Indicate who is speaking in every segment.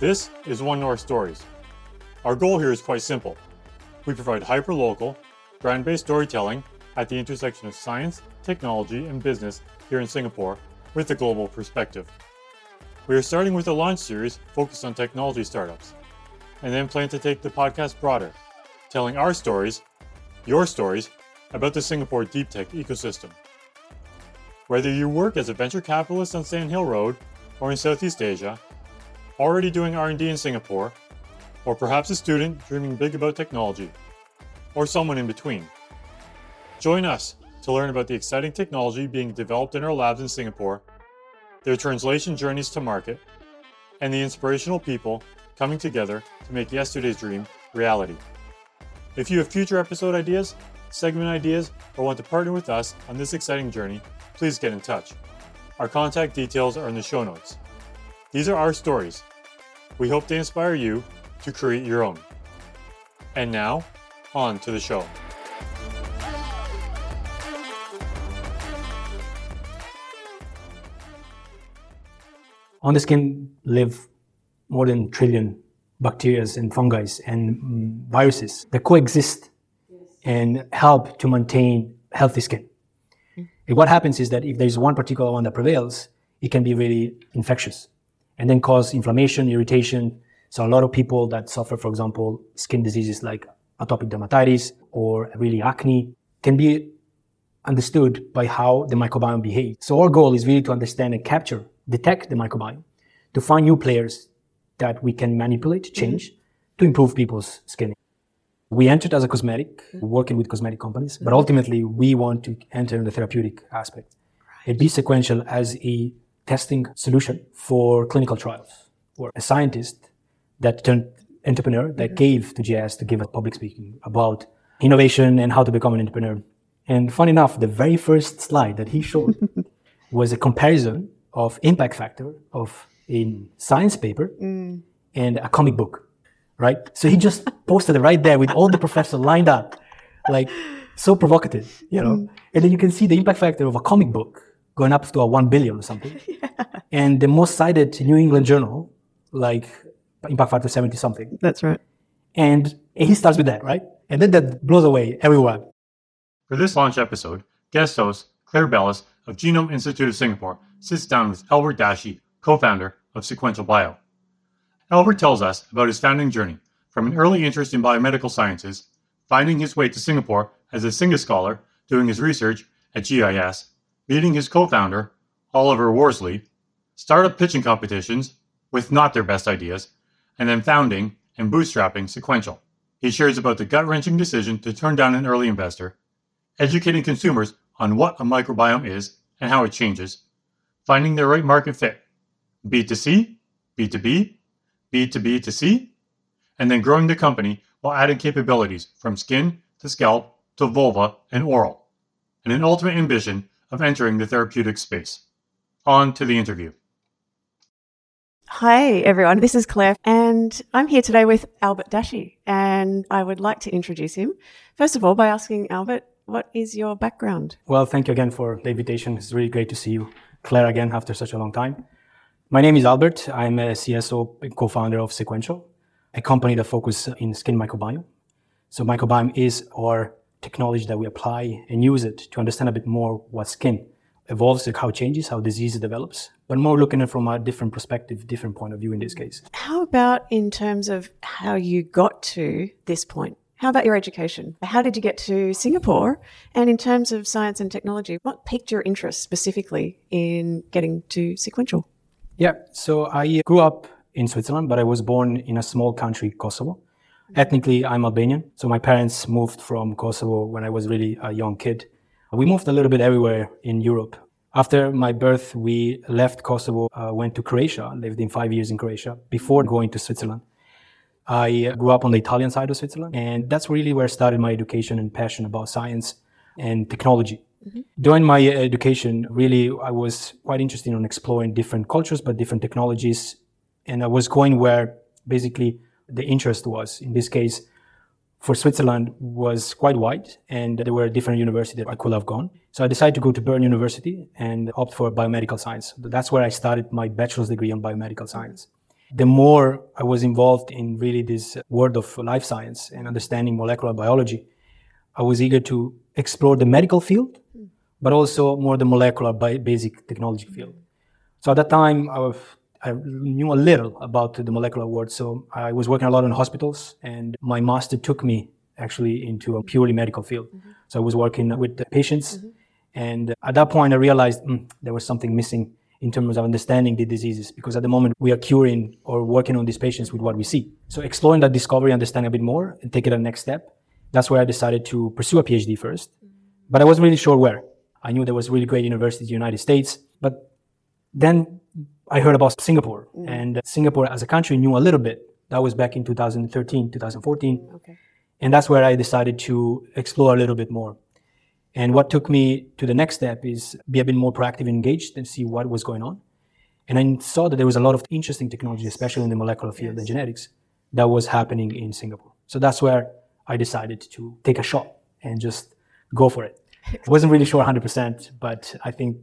Speaker 1: This is One North Stories. Our goal here is quite simple. We provide hyper-local, brand-based storytelling at the intersection of science, technology, and business here in Singapore with a global perspective. We are starting with a launch series focused on technology startups, and then plan to take the podcast broader, telling our stories, your stories, about the Singapore deep tech ecosystem. Whether you work as a venture capitalist on Sand Hill Road or in Southeast Asia, already doing R&D in Singapore, or perhaps a student dreaming big about technology, or someone in between. Join us to learn about the exciting technology being developed in our labs in Singapore, their translation journeys to market, and the inspirational people coming together to make yesterday's dream reality. If you have future episode ideas, segment ideas, or want to partner with us on this exciting journey, please get in touch. Our contact details are in the show notes. These are our stories. We hope they inspire you to create your own. And now, on to the show.
Speaker 2: On the skin live more than a trillion bacteria and fungi and mm, viruses that coexist and help to maintain healthy skin. And what happens is that if there's one particular one that prevails, it can be really infectious and then cause inflammation, irritation. So a lot of people that suffer, for example, skin diseases like atopic dermatitis or really acne can be understood by how the microbiome behaves. So our goal is really to understand and capture, detect the microbiome, to find new players that we can manipulate, change, mm-hmm. to improve people's skin. We entered as a cosmetic, working with cosmetic companies, but ultimately we want to enter in the therapeutic aspect. Right. It be sequential as a testing solution for clinical trials, or a scientist that turned entrepreneur that mm-hmm. gave to GIS to give a public speaking about innovation and how to become an entrepreneur. And fun enough, the very first slide that he showed was a comparison of impact factor of a science paper mm. and a comic book right? So he just posted it right there with all the professors lined up, like so provocative, you know. Mm. And then you can see the impact factor of a comic book going up to a one billion or something. Yeah. And the most cited New England journal, like impact factor 70 something.
Speaker 3: That's right.
Speaker 2: And he starts with that, right? And then that blows away everyone.
Speaker 1: For this launch episode, guest host Claire Bellis of Genome Institute of Singapore sits down with Albert Dashi, co-founder of Sequential Bio. Albert tells us about his founding journey from an early interest in biomedical sciences, finding his way to Singapore as a Singa scholar doing his research at GIS, meeting his co founder, Oliver Worsley, startup pitching competitions with not their best ideas, and then founding and bootstrapping Sequential. He shares about the gut wrenching decision to turn down an early investor, educating consumers on what a microbiome is and how it changes, finding the right market fit, B2C, B2B, B2B2C, and then growing the company while adding capabilities from skin to scalp to vulva and oral, and an ultimate ambition of entering the therapeutic space. On to the interview.
Speaker 3: Hi, everyone. This is Claire, and I'm here today with Albert Dashi, and I would like to introduce him. First of all, by asking Albert, what is your background?
Speaker 2: Well, thank you again for the invitation. It's really great to see you, Claire, again after such a long time. My name is Albert. I'm a CSO and co-founder of Sequential, a company that focuses in skin microbiome. So microbiome is our technology that we apply and use it to understand a bit more what skin evolves, like how it changes, how disease develops, but more looking at it from a different perspective, different point of view in this mm. case.
Speaker 3: How about in terms of how you got to this point? How about your education? How did you get to Singapore? And in terms of science and technology, what piqued your interest specifically in getting to Sequential?
Speaker 2: Yeah, so I grew up in Switzerland, but I was born in a small country, Kosovo. Ethnically, I'm Albanian. So my parents moved from Kosovo when I was really a young kid. We moved a little bit everywhere in Europe. After my birth, we left Kosovo, uh, went to Croatia, lived in five years in Croatia before going to Switzerland. I grew up on the Italian side of Switzerland, and that's really where I started my education and passion about science and technology. Mm-hmm. During my education, really, I was quite interested in exploring different cultures, but different technologies. And I was going where basically the interest was. In this case, for Switzerland was quite wide and there were different universities that I could have gone. So I decided to go to Bern University and opt for biomedical science. That's where I started my bachelor's degree on biomedical science. the more I was involved in really this world of life science and understanding molecular biology, I was eager to explore the medical field, but also more the molecular basic technology field. So at that time, I, was, I knew a little about the molecular world. So I was working a lot in hospitals, and my master took me actually into a purely medical field. Mm-hmm. So I was working with the patients, mm-hmm. and at that point, I realized mm, there was something missing in terms of understanding the diseases because at the moment we are curing or working on these patients with what we see. So exploring that discovery, understanding a bit more, and take it a next step. That's where I decided to pursue a PhD first, but I wasn't really sure where. I knew there was really great universities in the United States, but then I heard about Singapore, mm. and Singapore as a country knew a little bit. That was back in 2013, 2014. Okay. And that's where I decided to explore a little bit more. And what took me to the next step is be a bit more proactive and engaged and see what was going on. And I saw that there was a lot of interesting technology, especially in the molecular field yes. and genetics, that was happening in Singapore. So that's where I decided to take a shot and just go for it. I wasn't really sure 100%, but I think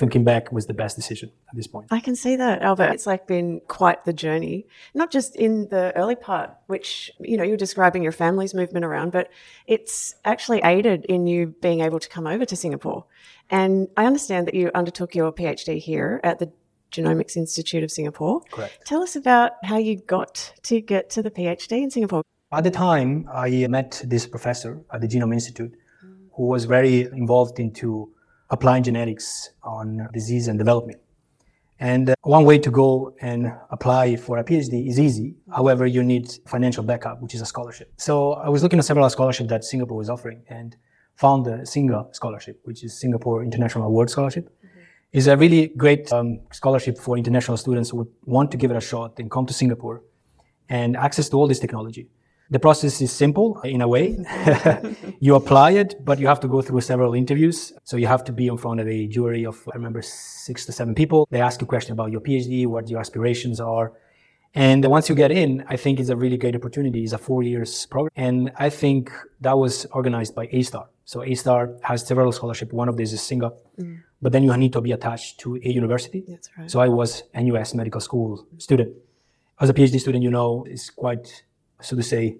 Speaker 2: thinking back was the best decision at this point.
Speaker 3: I can see that, Albert. It's like been quite the journey, not just in the early part, which, you know, you're describing your family's movement around, but it's actually aided in you being able to come over to Singapore. And I understand that you undertook your PhD here at the Genomics Institute of Singapore.
Speaker 2: Correct.
Speaker 3: Tell us about how you got to get to the PhD in Singapore.
Speaker 2: At the time, I met this professor at the Genome Institute who was very involved into applying genetics on disease and development. And uh, one way to go and apply for a PhD is easy. However, you need financial backup, which is a scholarship. So I was looking at several scholarships that Singapore was offering and found the SINGA scholarship, which is Singapore International Award Scholarship. Mm-hmm. Is a really great um, scholarship for international students who would want to give it a shot and come to Singapore and access to all this technology. The process is simple in a way. you apply it, but you have to go through several interviews. So you have to be in front of a jury of, I remember, six to seven people. They ask you questions about your PhD, what your aspirations are. And once you get in, I think it's a really great opportunity. It's a four years program. And I think that was organized by A-STAR. So A-STAR has several scholarships. One of these is Singa. Mm. But then you need to be attached to a university.
Speaker 3: That's right.
Speaker 2: So I was NUS medical school student. As a PhD student, you know, it's quite so to say,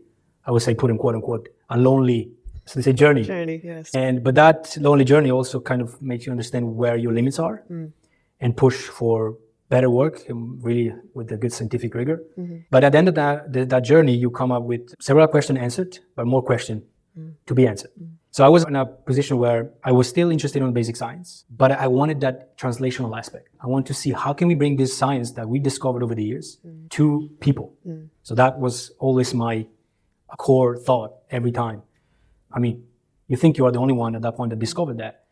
Speaker 2: I would say, put in quote unquote, a lonely, so to say, journey.
Speaker 3: Journey, yes.
Speaker 2: And but that lonely journey also kind of makes you understand where your limits are, mm. and push for better work, and really with a good scientific rigor. Mm-hmm. But at the end of that, the, that journey, you come up with several questions answered, but more questions mm. to be answered. Mm. So I was in a position where I was still interested in basic science, but I wanted that translational aspect. I want to see how can we bring this science that we discovered over the years mm. to people. Mm. So that was always my core thought every time. I mean, you think you are the only one at that point that discovered that,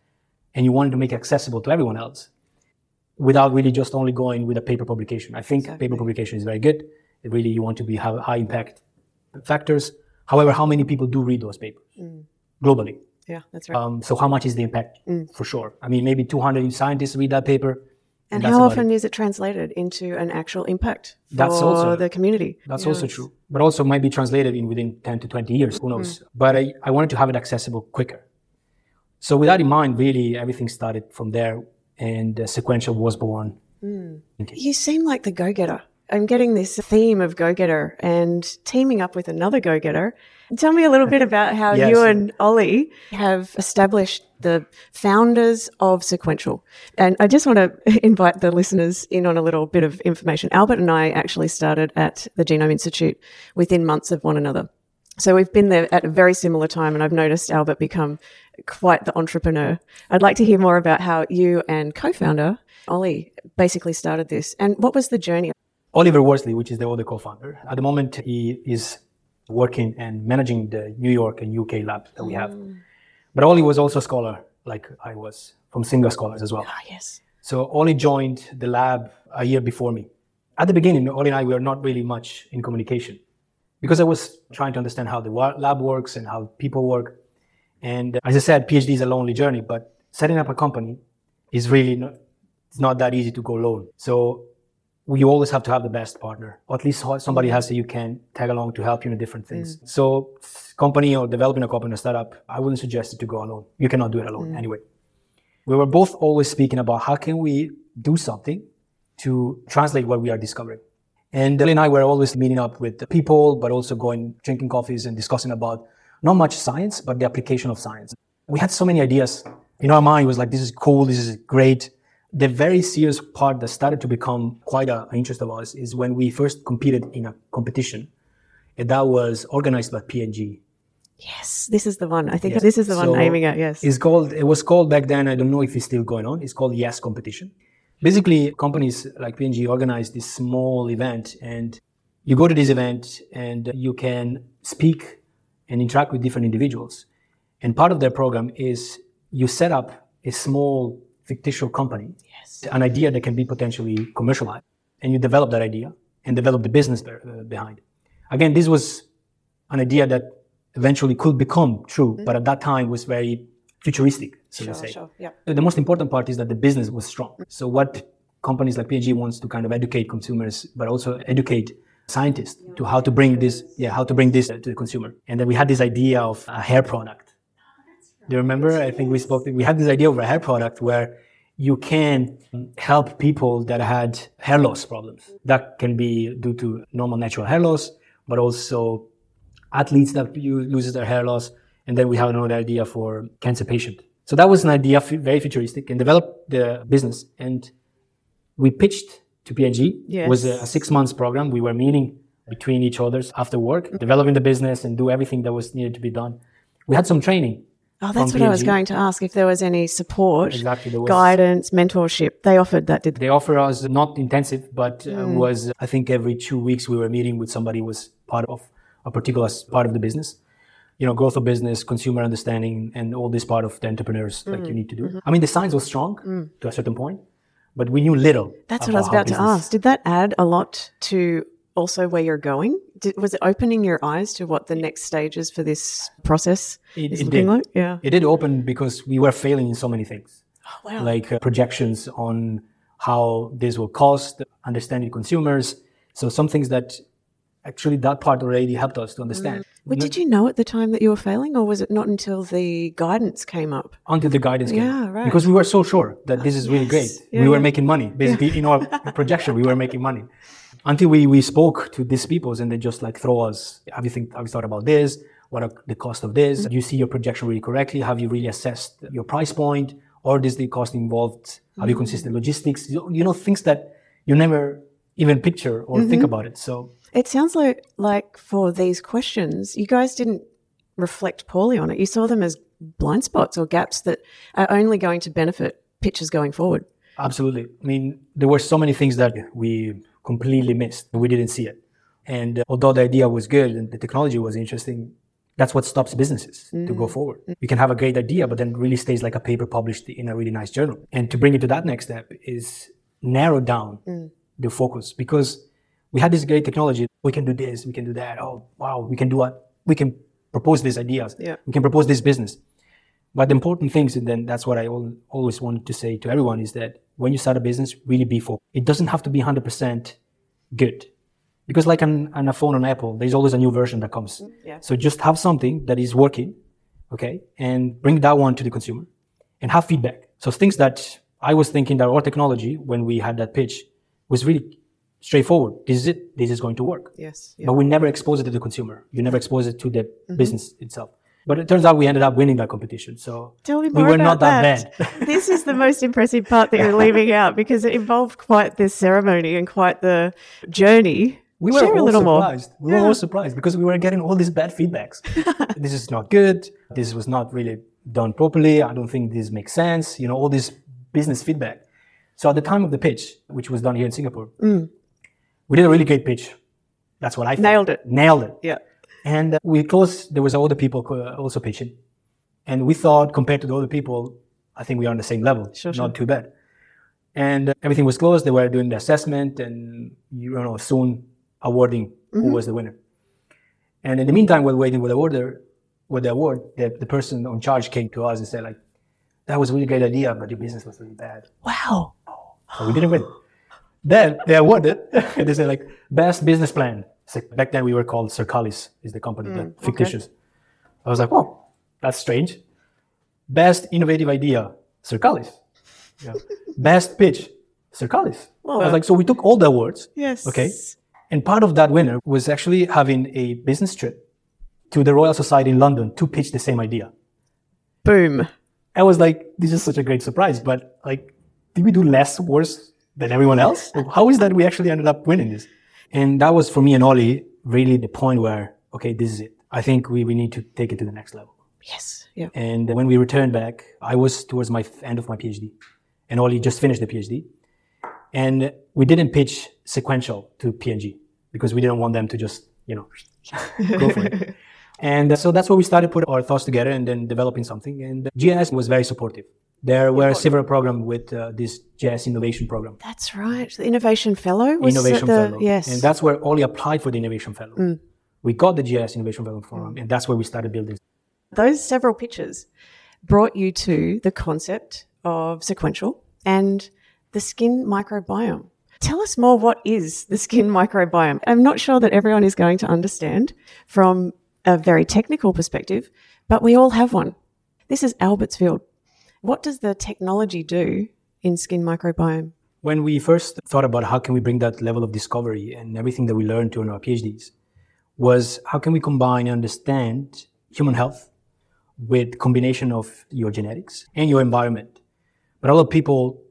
Speaker 2: and you wanted to make it accessible to everyone else without really just only going with a paper publication. I think exactly. paper publication is very good. It really, you want to be have high impact factors. However, how many people do read those papers? Mm globally.
Speaker 3: Yeah, that's right. Um,
Speaker 2: so how much is the impact? Mm. For sure. I mean, maybe 200 scientists read that paper.
Speaker 3: And, and how often it. is it translated into an actual impact for that's also, the community?
Speaker 2: That's also true. But also might be translated in within 10 to 20 years. Who knows? Mm. But I, I wanted to have it accessible quicker. So with that in mind, really everything started from there and uh, Sequential was born.
Speaker 3: Mm. You seem like the go-getter. I'm getting this theme of go-getter and teaming up with another go-getter Tell me a little bit about how yes. you and Ollie have established the founders of Sequential. And I just want to invite the listeners in on a little bit of information. Albert and I actually started at the Genome Institute within months of one another. So we've been there at a very similar time, and I've noticed Albert become quite the entrepreneur. I'd like to hear more about how you and co founder Ollie basically started this. And what was the journey?
Speaker 2: Oliver Worsley, which is the other co founder, at the moment he is working and managing the New York and UK labs that we have. Mm. But Ollie was also a scholar, like I was, from Singa Scholars as well.
Speaker 3: Ah, yes.
Speaker 2: So Ollie joined the lab a year before me. At the beginning, Ollie and I were not really much in communication because I was trying to understand how the lab works and how people work. And as I said, PhD is a lonely journey, but setting up a company is really not, it's not that easy to go alone. So you always have to have the best partner, or at least somebody has that you can tag along to help you in different things. Mm. So, company or developing a company or startup, I wouldn't suggest it to go alone. You cannot do it alone mm. anyway. We were both always speaking about how can we do something to translate what we are discovering. And Ollie and I were always meeting up with people, but also going, drinking coffees and discussing about not much science, but the application of science. We had so many ideas. In our mind, it was like, this is cool, this is great. The very serious part that started to become quite an interest of ours is when we first competed in a competition. And that was organized by P&G.
Speaker 3: Yes, this is the one. I think
Speaker 2: Yes.
Speaker 3: this is the one
Speaker 2: So
Speaker 3: I'm aiming at. Yes.
Speaker 2: It's called, it was called back then, I don't know if it's still going on, it's called Yes Competition. Basically, companies like P&G organize this small event and you go to this event and you can speak and interact with different individuals. And part of their program is you set up a small fictitious company,
Speaker 3: Yes.
Speaker 2: an idea that can be potentially commercialized, and you develop that idea and develop the business uh, behind. Again, this was an idea that eventually could become true, but at that time was very futuristic, so to say.
Speaker 3: sure. Yeah.
Speaker 2: The most important part is that the business was strong. So what companies like P&G wants to kind of educate consumers, but also educate scientists to how to bring this, yeah, how to bring this to the consumer. And then we had this idea of a hair product. Do you remember? I think we spoke. We had this idea of a hair product where you can help people that had hair loss problems. That can be due to normal natural hair loss, but also athletes that you loses their hair loss. And then we have another idea for cancer patient. So that was an idea, very futuristic, and developed the business. And we pitched to P&G. It was a, a six months program. We were meeting between each others after work, mm-hmm. developing the business and do everything that was needed to be done. We had some training.
Speaker 3: Oh, that's what I was going to ask. If there was any support,
Speaker 2: Exactly, was-
Speaker 3: guidance, mentorship, they offered that, did they?
Speaker 2: They offer us not intensive, but uh,
Speaker 3: Mm.
Speaker 2: was I think every two weeks we were meeting with somebody who was part of a particular part of the business. You know, growth of business, consumer understanding, and all this part of the entrepreneurs like
Speaker 3: Mm.
Speaker 2: you need to do.
Speaker 3: Mm-hmm.
Speaker 2: I mean, the science was strong to a certain point, but we knew little.
Speaker 3: That's what I was about to ask. Did that add a lot to also where you're going? Did, was it opening your eyes to what the next stages for this process
Speaker 2: It-
Speaker 3: is
Speaker 2: it
Speaker 3: looking
Speaker 2: did.
Speaker 3: like? Yeah.
Speaker 2: It did open because we were failing in so many things.
Speaker 3: Oh, wow.
Speaker 2: like uh, projections on how this will cost, understanding consumers. So some things that actually that part already helped us to understand.
Speaker 3: well, did you know at the time that you were failing, or was it not until the guidance came up?
Speaker 2: Until the guidance came.
Speaker 3: Yeah, right.
Speaker 2: Because we were so sure that this is really great.
Speaker 3: Yeah,
Speaker 2: we were
Speaker 3: yeah.
Speaker 2: making money. Basically, in our projection, we were making money. Until we, we spoke to these peoples and they just like throw us, have you think have you thought about this? What are the cost of this?
Speaker 3: Mm-hmm.
Speaker 2: Do you see your projection really correctly? Have you really assessed your price point? Or is the cost involved? Have you
Speaker 3: Mm.
Speaker 2: consistent logistics? You you know, things that you never even picture or
Speaker 3: Mm-hmm.
Speaker 2: think about it. So
Speaker 3: It sounds like, like for these questions, you guys didn't reflect poorly on it. You saw them as blind spots or gaps that are only going to benefit pitches going forward.
Speaker 2: Absolutely. I mean, there were so many things that we completely missed. We didn't see it. And uh, although the idea was good and the technology was interesting, that's what stops businesses to go forward. You can have a great idea, but then really stays like a paper published in a really nice journal. And to bring it to that next step is narrow down the focus because we had this great technology. We can do this, we can do that. Oh, wow, we can do what? We can propose these ideas.
Speaker 3: Yeah.
Speaker 2: We can propose this business. But the important things, and then that's what I al- always wanted to say to everyone is that when you start a business, really be focused. It doesn't have to be 100% good. Because like on, on a phone on Apple, there's always a new version that comes.
Speaker 3: Mm, yeah.
Speaker 2: So just have something that is working, okay, and bring that one to the consumer and have feedback. So things that I was thinking that our technology, when we had that pitch, was really straightforward. This is it. This is going to work.
Speaker 3: Yes. Yeah.
Speaker 2: But we never expose it to the consumer. You never expose it to the mm-hmm. business itself. But it turns out we ended up winning that competition. So
Speaker 3: Tell me
Speaker 2: we were
Speaker 3: about
Speaker 2: not that, bad.
Speaker 3: this is the most impressive part that you're leaving out because it involved quite the ceremony and quite the journey.
Speaker 2: We were
Speaker 3: Share a
Speaker 2: all
Speaker 3: little more.
Speaker 2: surprised. We were all surprised because we were getting all these bad feedbacks. this is not good. This was not really done properly. I don't think this makes sense. You know, all this business feedback. So at the time of the pitch, which was done here in Singapore, we did a really great pitch. That's what I.
Speaker 3: Mm. Nailed it.
Speaker 2: Nailed it.
Speaker 3: Yeah.
Speaker 2: And uh, we closed, there was other people also pitching. And we thought compared to the other people, I think we are on the same level.
Speaker 3: Sure,
Speaker 2: Not too bad. And uh, everything was closed. They were doing the assessment and, you know, soon awarding who was the winner. And in the meantime, while waiting with the order, with the award, the, the person on charge came to us and said like, that was a really great idea, but your business was really bad.
Speaker 3: Wow.
Speaker 2: So we didn't win. Then they awarded, and they said like best business plan. Back then we were called Circalis, is the company, the mm, fictitious. I was like, oh, that's strange. Best innovative idea, Circalis. Yeah. best pitch, Circalis. Oh. I was like, so we took all the awards,
Speaker 3: Yes.
Speaker 2: okay, And part of that winner was actually having a business trip to the Royal Society in London to pitch the same idea.
Speaker 3: Boom.
Speaker 2: I was like, this is such a great surprise, but like, did we do less worse than everyone else? How is that we actually ended up winning this? And that was for me and Ollie really the point where, okay, this is it. I think we, we need to take it to the next level.
Speaker 3: Yes. Yeah.
Speaker 2: And when we returned back, I was towards my end of my PhD and Ollie just finished the PhD. And we didn't pitch sequential to P&G because we didn't want them to just, you know, go for it. And so that's where we started putting our thoughts together and then developing something. And GIS was very supportive. There were several programs with uh, this GIS innovation program.
Speaker 3: That's right. The Innovation Fellow was
Speaker 2: Innovation
Speaker 3: the,
Speaker 2: Fellow.
Speaker 3: Yes.
Speaker 2: And that's where Ollie applied for the Innovation Fellow. We got the GIS Innovation Fellow program, and that's where we started building.
Speaker 3: Those several pitches brought you to the concept of sequential and the skin microbiome. Tell us more what is the skin microbiome? I'm not sure that everyone is going to understand from a very technical perspective, but we all have one. This is Albert's field. What does the technology do in skin microbiome?
Speaker 2: When we first thought about how can we bring that level of discovery and everything that we learned during our PhDs, was how can we combine and understand human health with combination of your genetics and your environment. But a lot of people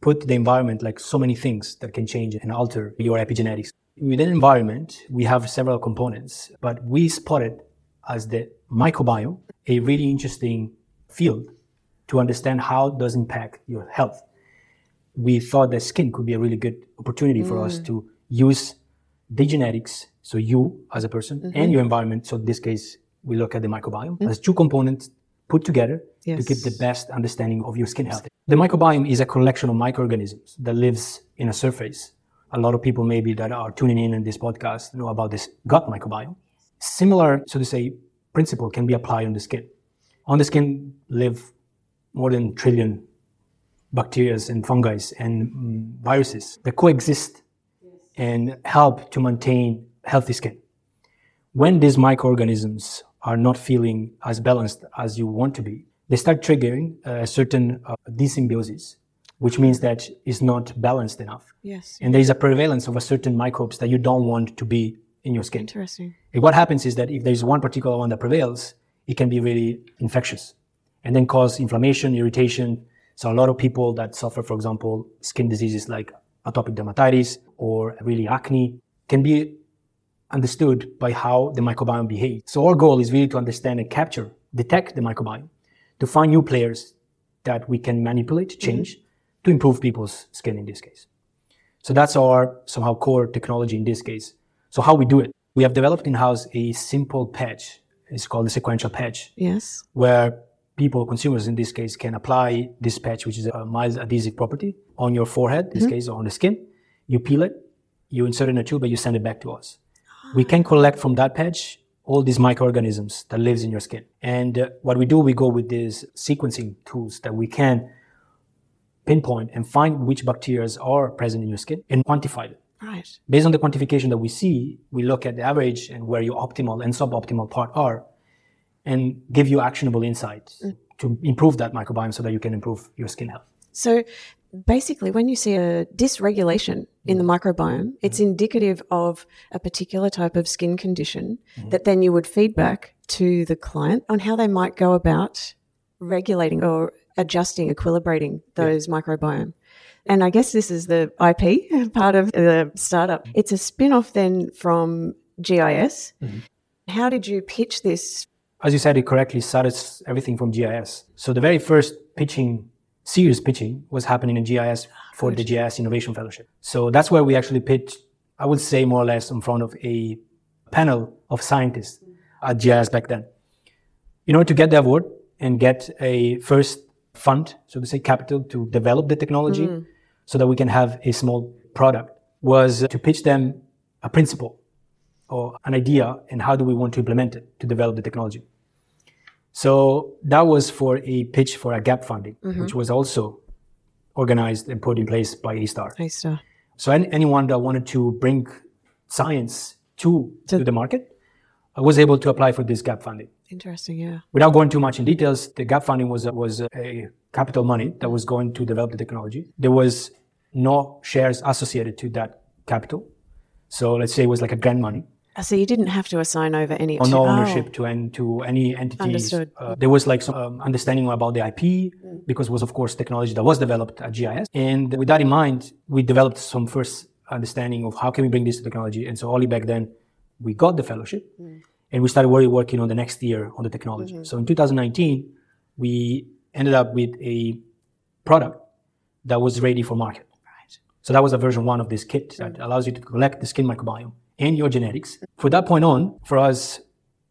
Speaker 2: put the environment like so many things that can change and alter your epigenetics. Within environment, we have several components, but we spotted as the microbiome a really interesting field to understand how it does impact your health. We thought that skin could be a really good opportunity for us mm. to use the genetics, so you as a person and mm-hmm. your environment. So in this case, we look at the microbiome mm. as two components put together to
Speaker 3: Yes.
Speaker 2: get the best understanding of your skin health. The microbiome is a collection of microorganisms that lives in a surface. A lot of people maybe that are tuning in in this podcast know about this gut microbiome. Similar, so to say, principle can be applied on the skin. On the skin live more than a trillion bacteria and fungi and viruses that coexist and help to maintain healthy skin. When these microorganisms are not feeling as balanced as you want to be, they start triggering a certain uh, which means that it's not balanced enough.
Speaker 3: Yes.
Speaker 2: And there is a prevalence of a certain microbes that you don't want to be in your skin.
Speaker 3: Interesting.
Speaker 2: And what happens is that if there's one particular one that prevails, it can be really infectious and then cause inflammation, irritation. So a lot of people that suffer, for example, skin diseases like atopic dermatitis or really acne can be understood by how the microbiome behaves. So our goal is really to understand and capture, detect the microbiome, to find new players that we can manipulate, mm-hmm. change, to improve people's skin in this case. So that's our somehow core technology in this case. So how we do it? We have developed in-house a simple patch. It's called the sequential patch,
Speaker 3: Yes.
Speaker 2: where people, consumers in this case, can apply this patch, which is a mild adhesive property, on your forehead, in this case, or on the skin. You peel it, you insert it in a tube, and you send it back to us. We can collect from that patch all these microorganisms that lives in your skin. And uh, what we do, we go with these sequencing tools that we can pinpoint and find which bacteria are present in your skin and quantify them.
Speaker 3: Right.
Speaker 2: Based on the quantification that we see, we look at the average and where your optimal and suboptimal part are and give you actionable insights mm. to improve that microbiome so that you can improve your skin health.
Speaker 3: So basically, when you see a dysregulation in the mm. microbiome, it's mm. indicative of a particular type of skin condition that then you would feedback to the client on how they might go about regulating or adjusting, equilibrating those microbiome. And I guess this is the IP part of the startup. It's a spin off then from GIS. Mm-hmm. How did you pitch this?
Speaker 2: As you said it correctly, started everything from GIS. So the very first pitching, serious pitching, was happening in GIS for the GIS Innovation Fellowship. So that's where we actually pitched, I would say more or less in front of a panel of scientists at GIS back then. In order to get the award and get a first fund, so to say capital to develop the technology mm. so that we can have a small product was to pitch them a principle or an idea and how do we want to implement it to develop the technology. So that was for a pitch for a gap funding, which was also organized and put in place by A-Star.
Speaker 3: A-Star.
Speaker 2: So any, anyone that wanted to bring science to, to the market uh, was able to apply for this gap funding.
Speaker 3: Interesting, yeah.
Speaker 2: Without going too much in details, the gap funding was was a capital money that was going to develop the technology. There was no shares associated to that capital, So let's say it was like a grant money.
Speaker 3: So you didn't have to assign over any
Speaker 2: or no
Speaker 3: oh,
Speaker 2: ownership to en- to any entities.
Speaker 3: Understood.
Speaker 2: Uh, there was like some um, understanding about the IP because it was of course technology that was developed at GIS. And with that in mind, we developed some first understanding of how can we bring this to technology. And so only back then we got the fellowship and we started really working on the next year on the technology. So in 2019, we ended up with a product that was ready for market. So that was a version one of this kit that allows you to collect the skin microbiome and your genetics. For that point on, for us,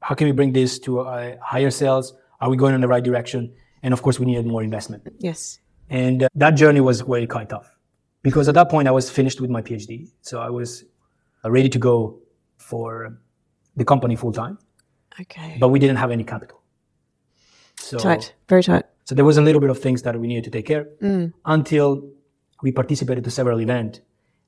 Speaker 2: how can we bring this to uh, higher sales? Are we going in the right direction? And of course, we needed more investment.
Speaker 3: Yes.
Speaker 2: And uh, that journey was really quite tough because at that point I was finished with my PhD. So I was uh, ready to go for the company full time,
Speaker 3: Okay.
Speaker 2: but we didn't have any capital. So,
Speaker 3: tight. Very tight.
Speaker 2: so there was a little bit of things that we needed to take care until we participated to several events.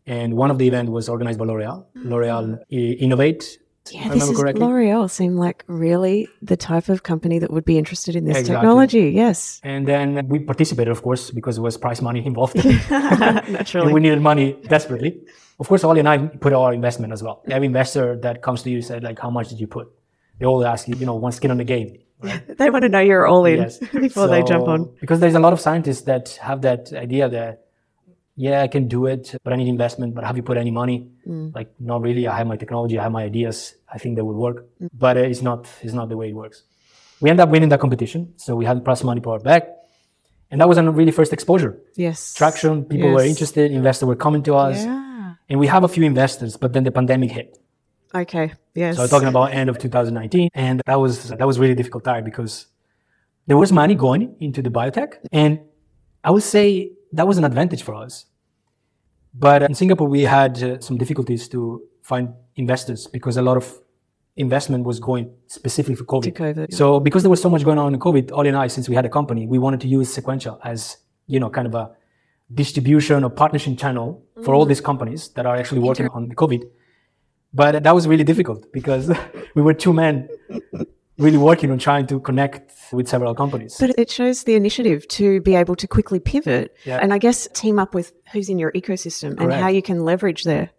Speaker 2: And one of the events was organized by L'Oreal. Mm. L'Oreal eh, Innovate,
Speaker 3: Yeah, this is
Speaker 2: correctly.
Speaker 3: L'Oreal seem like really the type of company that would be interested in this
Speaker 2: Exactly.
Speaker 3: technology. Yes.
Speaker 2: And then we participated, of course, because there was prize money involved.
Speaker 3: Naturally.
Speaker 2: and we needed money desperately. Of course, Ollie and I put our investment as well. Mm. Every investor that comes to you said, like, how much did you put? They all ask you, you know, one skin on the game.
Speaker 3: they want to know you're all in
Speaker 2: Yes.
Speaker 3: before they jump on.
Speaker 2: Because there's a lot of scientists that have that idea that, yeah, I can do it, but I need investment. But have you put any money?
Speaker 3: Mm.
Speaker 2: Like, not really. I have my technology, I have my ideas. I think they would work, but uh, it's not. It's not the way it works. We end up winning that competition, so we had prize money brought back, and that was a really first exposure.
Speaker 3: Yes.
Speaker 2: Traction. People were interested. Investors were coming to us,
Speaker 3: Yeah.
Speaker 2: and we have a few investors. But then the pandemic hit.
Speaker 3: Okay. Yes.
Speaker 2: So I'm talking about end of 2019, and that was that was really difficult time because there was money going into the biotech, and I would say that was an advantage for us. But in Singapore, we had uh, some difficulties to find investors because a lot of investment was going specifically for COVID.
Speaker 3: COVID, yeah.
Speaker 2: So because there was so much going on in COVID, Ollie and I, since we had a company, we wanted to use Sequential as you know kind of a distribution or partnership channel for all these companies that are actually working on the COVID. But that was really difficult because we were two men really working on trying to connect with several companies.
Speaker 3: But it shows the initiative to be able to quickly pivot
Speaker 2: Yeah.
Speaker 3: and I guess team up with who's in your ecosystem and how you can leverage there.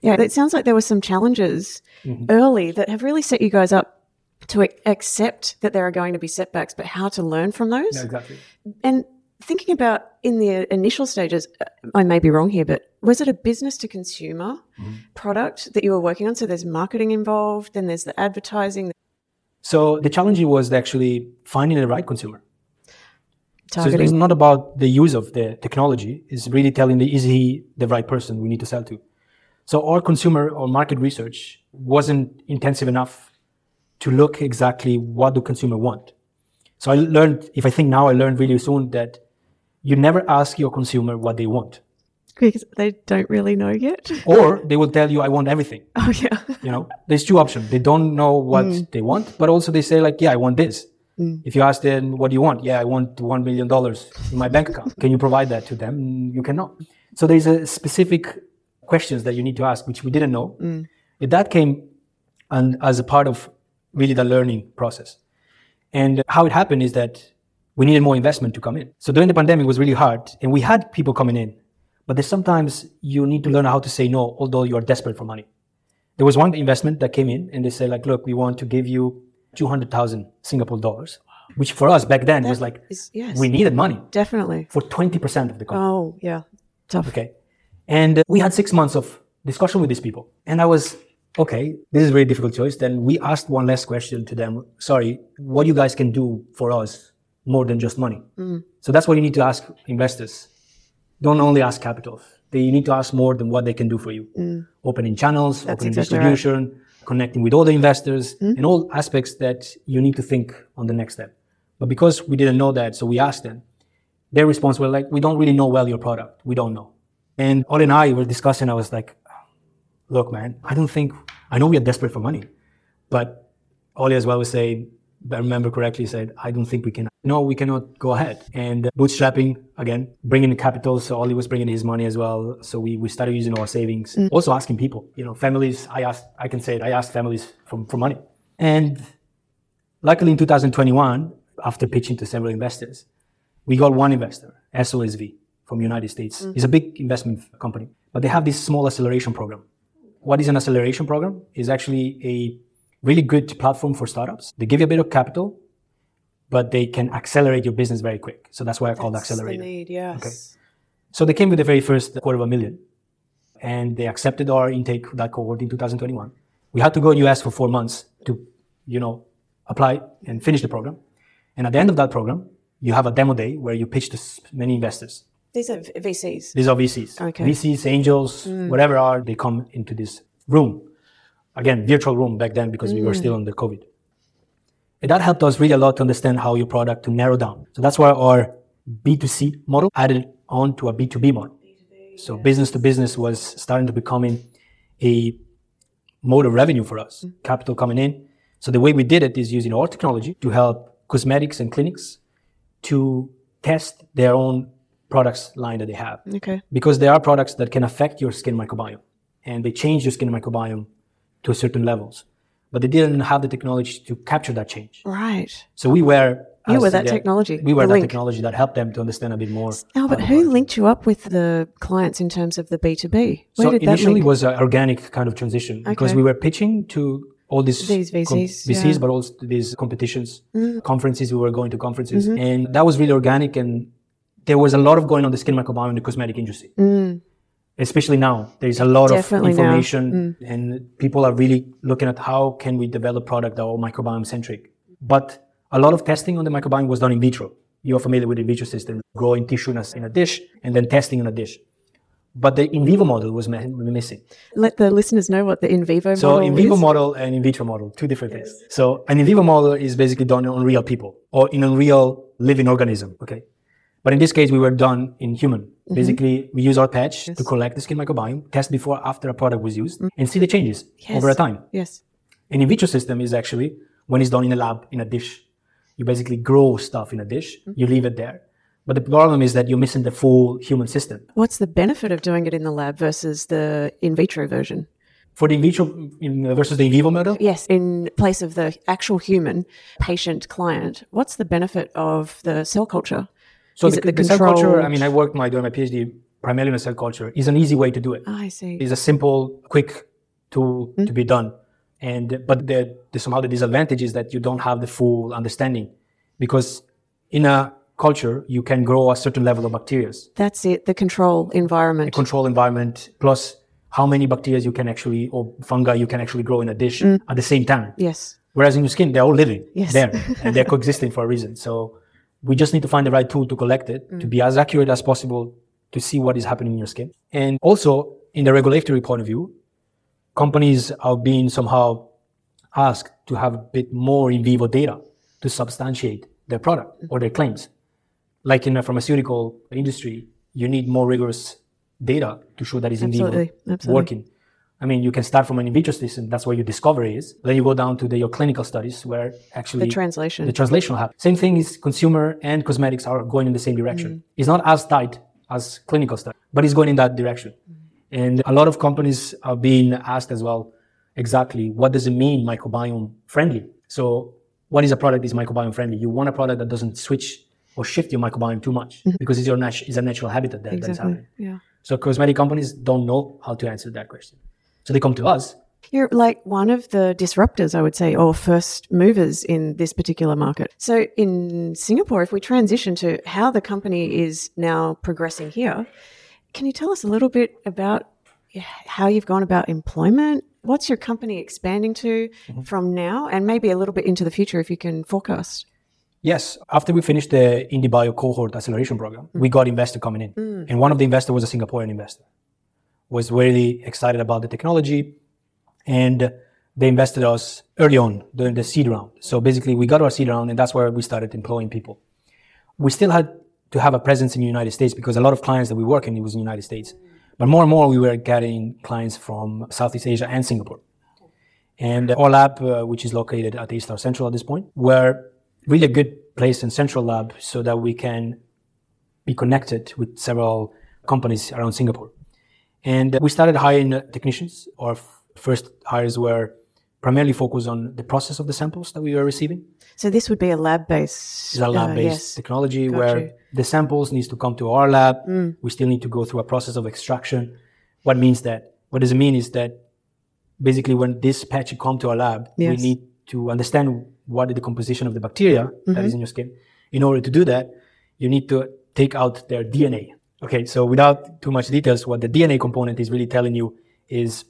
Speaker 3: Yeah, it sounds like there were some challenges
Speaker 2: Mm-hmm.
Speaker 3: early that have really set you guys up to accept that there are going to be setbacks, but how to learn from those.
Speaker 2: Yeah, exactly.
Speaker 3: And thinking about in the initial stages, uh, I may be wrong here, but was it a business to consumer
Speaker 2: Mm-hmm.
Speaker 3: product that you were working on? So there's marketing involved, then there's the advertising,
Speaker 2: So the challenge was actually finding the right consumer. So it's- it's not about the use of the technology. It's really telling the, is he the right person we need to sell to? So our consumer or market research wasn't intensive enough to look exactly what do consumer want. So I learned, if I think now, I learned really soon that you never ask your consumer what they want,
Speaker 3: because they don't really know yet.
Speaker 2: or they will tell you, I want everything.
Speaker 3: Oh, yeah.
Speaker 2: You know, there's two options. They don't know what mm. they want, but also they say like, yeah, I want this. Mm. If you ask them, what do you want? Yeah, I want $1 million in my bank account. Can you provide that to them? Mm, You cannot. So there's a specific questions that you need to ask, which we didn't know. Mm. And that came and as a part of really the learning process. And how it happened is that we needed more investment to come in. So during the pandemic it was really hard and we had people coming in, but there's sometimes you need to learn how to say no, although you are desperate for money. There was one investment that came in and they said like, look, we want to give you 200,000 Singapore dollars, which for us back then was like,
Speaker 3: is- yes.
Speaker 2: we needed money
Speaker 3: Definitely.
Speaker 2: for 20% of the company.
Speaker 3: Oh, yeah. Tough.
Speaker 2: Okay. And uh, we had six months of discussion with these people. And I was, okay, this is a very difficult choice. Then we asked one last question to them. Sorry, what you guys can do for us more than just money? So that's what you need to ask investors. Don't only ask capital. They need to ask more than what they can do for you. Mm. Opening channels, opening
Speaker 3: exactly right.
Speaker 2: distribution, connecting with all the investors, mm. and all aspects that you need to think on the next step. But because we didn't know that, so we asked them, their response was like, we don't really know well your product. We don't know. And Ollie and I were discussing. I was like, look, man, I don't think, I know we are desperate for money, but Ollie as well was saying, I remember correctly, said, I don't think we can, no, we cannot go ahead. And uh, bootstrapping, again, bringing the capital. So Ollie was bringing his money as well. So we, we started using our savings, mm. also asking people, you know, families, I asked, I can say it, I asked families for, for money. And luckily in 2021, after pitching to several investors, we got one investor, SOSV from United States. Mm. It's a big investment company, but they have this small acceleration program. what is an acceleration program is actually a really good platform for startups. They give you a bit of capital, but they can accelerate your business very quick. So that's why I
Speaker 3: called
Speaker 2: accelerator.
Speaker 3: need, yes.
Speaker 2: Okay. So they came with the very first quarter of a million, and they accepted our intake that cohort in 2021. We had to go to the US for four months to, you know, apply and finish the program. And at the end of that program, you have a demo day where you pitch to many investors.
Speaker 3: These are VCs.
Speaker 2: These are VCs.
Speaker 3: Okay.
Speaker 2: VCs, angels, mm. whatever are, they come into this room. Again, virtual room back then because we were still mm. under COVID. And that helped us really a lot to understand how your product to narrow down. So that's why our B2C model added on to a B2B model. So business to business was starting to becoming a mode of revenue for us, mm. capital coming in. So the way we did it is using our technology to help cosmetics and clinics to test their own products line that they have
Speaker 3: Okay.
Speaker 2: because there are products that can affect your skin microbiome and they change your skin microbiome to certain levels but they didn't have the technology to capture that change
Speaker 3: Right.
Speaker 2: so we were
Speaker 3: You were that
Speaker 2: the-
Speaker 3: technology,
Speaker 2: we were that
Speaker 3: link.
Speaker 2: technology that helped them to understand a bit more
Speaker 3: Albert,
Speaker 2: how the
Speaker 3: who linked you up with the clients in terms of the B2B? Where
Speaker 2: so
Speaker 3: did that
Speaker 2: initially it was an organic kind of transition because we were pitching to all these,
Speaker 3: These VCs,
Speaker 2: VCs
Speaker 3: yeah. Mm.
Speaker 2: but also these competitions, conferences. We were going to conferences, and that was really organic. And there was a lot of going on the skin microbiome in the cosmetic industry. Especially now, there is a lot.
Speaker 3: Definitely
Speaker 2: of
Speaker 3: now. Mm.
Speaker 2: information, and people are really looking at how can we develop product that are microbiome centric. But a lot of testing on the microbiome was done in vitro. You're familiar with the in vitro system, growing tissue in a, in a dish and then testing in a dish. But the in vivo model was mi- missing.
Speaker 3: Let the listeners know what the in vivo model.
Speaker 2: So
Speaker 3: model
Speaker 2: in vivo
Speaker 3: is.
Speaker 2: model and in vitro model, two different things. So an in vivo model is basically done on real people or in a real living organism. Okay. But in this case, we were done in human.
Speaker 3: Mm-hmm.
Speaker 2: Basically, we use our patch to collect the skin microbiome, test before, after a product was used, and see the changes over a time.
Speaker 3: Yes.
Speaker 2: An in vitro system is actually when it's done in a lab in a dish. You basically grow stuff in a dish,
Speaker 3: Mm-hmm.
Speaker 2: you leave it there. But the problem is that you're missing the full human system.
Speaker 3: What's the benefit of doing it in the lab versus the in vitro version?
Speaker 2: For the in vitro in, versus the in vivo model,
Speaker 3: Yes, in place of the actual human patient client, what's the benefit of the cell culture?
Speaker 2: So the,
Speaker 3: the
Speaker 2: the cell culture, I mean, I worked my doing my PhD primarily in cell culture, is an easy way to do it.
Speaker 3: Ah, I see.
Speaker 2: It's a simple, quick tool hmm? to be done. And but the, the somehow the disadvantage is that you don't have the full understanding, because in a culture you can grow a certain level of bacteria,
Speaker 3: That's it, the control environment.
Speaker 2: control environment plus how many bacteria you can actually or fungi you can actually grow in a dish hmm. at the same time.
Speaker 3: yes.
Speaker 2: Whereas in your skin, they're all living
Speaker 3: Yes.
Speaker 2: there and they're coexisting for a reason. So we just need to find the right tool to collect it to be mm. as accurate as possible to see what is happening in your skin. And also, in the regulatory point of view, companies are being somehow asked to have a bit more in vivo data to substantiate their product or their claims. Like in the pharmaceutical industry, you need more rigorous data to show that it's in vivo.
Speaker 3: Absolutely.
Speaker 2: working. I mean, you can start from an in vitro system. That's where your discovery is. Then you go down to the, your clinical studies where actually
Speaker 3: The translation.
Speaker 2: the translation happens. Same thing is consumer and cosmetics are going in the same direction.
Speaker 3: Mm.
Speaker 2: It's not as tight as clinical study, but it's going in that direction. And a lot of companies are being asked as well, exactly what does it mean microbiome friendly? So what is a product is microbiome friendly? You want a product that doesn't switch or shift your microbiome too much because it's your nat- it's a natural habitat that, that is
Speaker 3: Mm-hmm. Exactly.
Speaker 2: happening.
Speaker 3: Yeah.
Speaker 2: So cosmetic companies don't know how to answer that question. So they come to us
Speaker 3: You're like one of the disruptors, I would say, or first movers in this particular market. So in Singapore, if we transition to how the company is now progressing here, can you tell us a little bit about how you've gone about employment? What's your company expanding to mm-hmm. from now and maybe a little bit into the future if you can forecast?
Speaker 2: Yes, after we finished the IndieBio cohort acceleration program, mm. we got investor coming in, mm. and one of the investors was a Singaporean investor. Was really excited about the technology, and they invested us early on during the seed round. So basically, we got our seed round, and that's where we started employing people. We still had to have a presence in the United States because a lot of clients that we work in it was in the United States, but more and more we were getting clients from Southeast Asia and Singapore. And our lab, uh, which is located at A-Star Central at this point, were really a good place in central lab so that we can be connected with several companies around Singapore. And we started hiring uh, technicians. Our first hires were primarily focused on the process of the samples that we were receiving.
Speaker 3: So this would be a lab based.
Speaker 2: It's a lab-based technology
Speaker 3: Got
Speaker 2: where
Speaker 3: you. Mm.
Speaker 2: the samples needs to come to our lab. We still need to go through a process of extraction. What means that? What does it mean is that basically when this patch come to our lab, we need to understand what is the composition of the bacteria that
Speaker 3: Mm-hmm.
Speaker 2: is in your skin. In order to do that, you need to take out their DNA. Okay, so without too much details, what the DNA component is really telling you is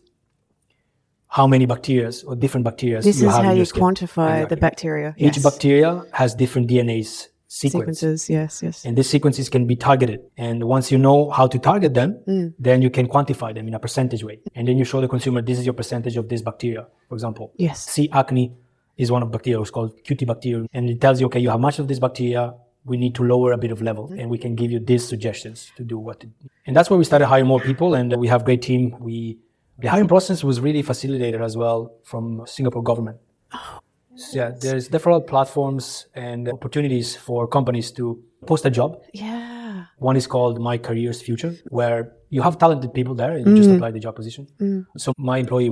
Speaker 2: how many bacteria or different bacteria
Speaker 3: This
Speaker 2: you
Speaker 3: is
Speaker 2: have
Speaker 3: how
Speaker 2: in
Speaker 3: you
Speaker 2: your skin.
Speaker 3: quantify the
Speaker 2: Exactly.
Speaker 3: bacteria.
Speaker 2: Each
Speaker 3: Yes.
Speaker 2: bacteria has different DNA's sequence.
Speaker 3: sequences. Yes, yes.
Speaker 2: And these sequences can be targeted. And once you know how to target them,
Speaker 3: Mm.
Speaker 2: then you can quantify them in a percentage way. And then you show the consumer this is your percentage of this bacteria, for example.
Speaker 3: Yes.
Speaker 2: C. acne is one of bacteria, it's called Cutibacterium. And it tells you, okay, you have much of this bacteria, we need to lower a bit of level mm-hmm. and we can give you these suggestions to do what to do. And that's where we started hiring more people and we have great team. We the hiring process was really facilitated as well from Singapore government. Oh, so, yeah, there's different platforms and opportunities for companies to post a job
Speaker 3: Yeah.
Speaker 2: one is called MyCareersFuture, where you have talented people there and you just mm. apply the job position. Mm. So my employee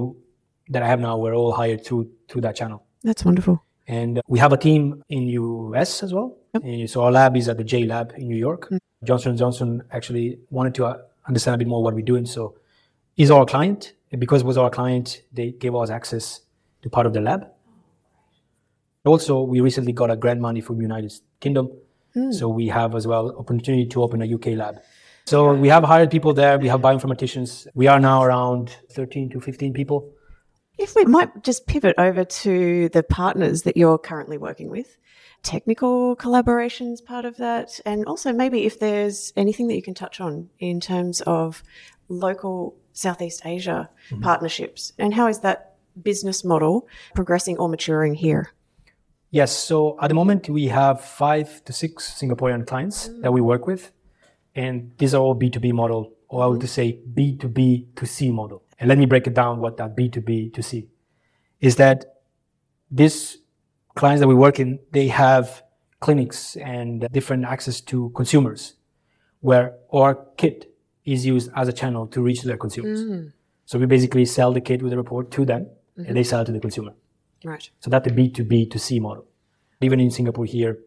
Speaker 2: that I have now, we're all hired through through that channel.
Speaker 3: That's wonderful.
Speaker 2: And we have a team in US as well. And eh, so our lab is at the J Lab in New York. Mm. Johnson Johnson actually wanted to uh, understand a bit more what we're doing. So he's our client. And because it was our client, they gave us access to part of the lab. Also, we recently got a grant money from United Kingdom. Mm. So we have as well opportunity to open a UK lab. So we have hired people there. We have bioinformaticians. We are now around 13 to 15 people.
Speaker 3: If we might just pivot over to the partners that you're currently working with, technical collaborations part of that, and also maybe if there's anything that you can touch on in terms of local Southeast Asia mm-hmm. partnerships, and how is that business model progressing or maturing here?
Speaker 2: Yes. So at the moment, we have five to six Singaporean clients mm. that we work with. And these are all B2B model, or I would mm. say B2B to C model. And let me break it down what that B2B to C is that these clients that we work in, they have clinics and different access to consumers where our kit is used as a channel to reach their consumers. Mm. So we basically sell the kit with a report to them and mm-hmm. they sell it to the consumer.
Speaker 3: Right.
Speaker 2: So that's the B2B to C model. Even in Singapore here,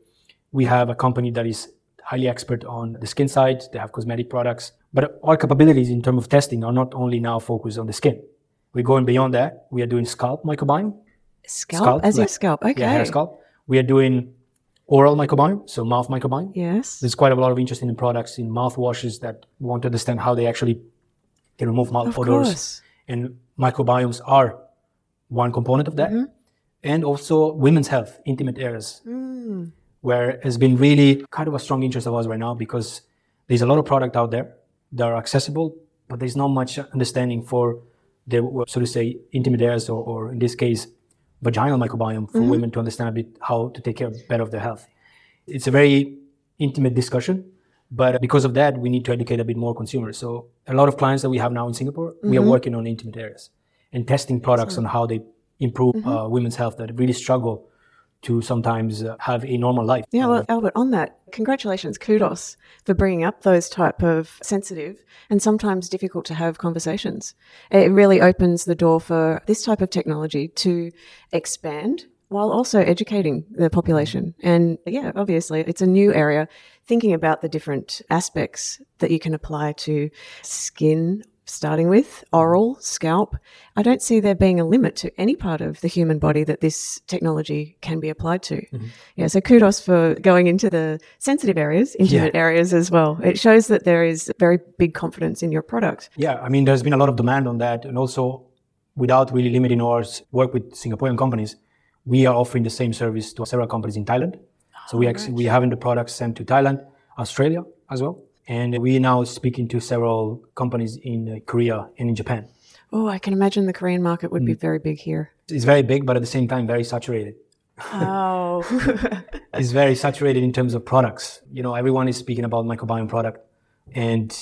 Speaker 2: we have a company that is highly expert on the skin side. They have cosmetic products, but our capabilities in terms of testing are not only now focused on the skin. We're going beyond that. We are doing scalp microbiome,
Speaker 3: Scalp,
Speaker 2: Scalp,
Speaker 3: as your
Speaker 2: like-
Speaker 3: scalp. Okay.
Speaker 2: yeah, hair scalp. We are doing oral microbiome, so mouth microbiome.
Speaker 3: Yes.
Speaker 2: There's quite a lot of interest in products in mouthwashes that want to understand how they actually can remove mouth
Speaker 3: Of
Speaker 2: odors.
Speaker 3: course.
Speaker 2: And microbiomes are one component of that.
Speaker 3: Mm-hmm.
Speaker 2: And also women's health, intimate areas,
Speaker 3: Mm.
Speaker 2: where has been really kind of a strong interest of us right now because there's a lot of product out there that are accessible, but there's not much understanding for the, so to say, intimate areas or, or in this case, vaginal microbiome for mm-hmm. women to understand a bit how to take care better of their health. It's a very intimate discussion, but because of that, we need to educate a bit more consumers. So a lot of clients that we have now in Singapore, we are mm-hmm. working on intimate areas and testing products on how they improve mm-hmm. uh, women's health that really struggle to sometimes uh, have a normal life.
Speaker 3: Yeah, well, Albert, on that, congratulations, kudos for bringing up those type of sensitive and sometimes difficult to have conversations. It really opens the door for this type of technology to expand while also educating the population. And yeah, obviously, it's a new area. Thinking about the different aspects that you can apply to skin, starting with oral, scalp. I don't see there being a limit to any part of the human body that this technology can be applied to. Mm-hmm. Yeah, so kudos for going into the sensitive areas, intimate areas as well. It shows that there is very big confidence in your product.
Speaker 2: Yeah, I mean, there's been a lot of demand on that. And also, without really limiting our work with Singaporean companies, we are offering the same service to several companies in Thailand. So we oh, actually, we having the products sent to Thailand, Australia as well. And we are now speaking to several companies in uh, Korea and in Japan.
Speaker 3: Oh, I can imagine the Korean market would be very big here.
Speaker 2: It's very big, but at the same time, very saturated.
Speaker 3: Oh,
Speaker 2: It's very saturated in terms of products. You know, everyone is speaking about microbiome product and